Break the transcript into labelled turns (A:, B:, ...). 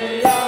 A: 나를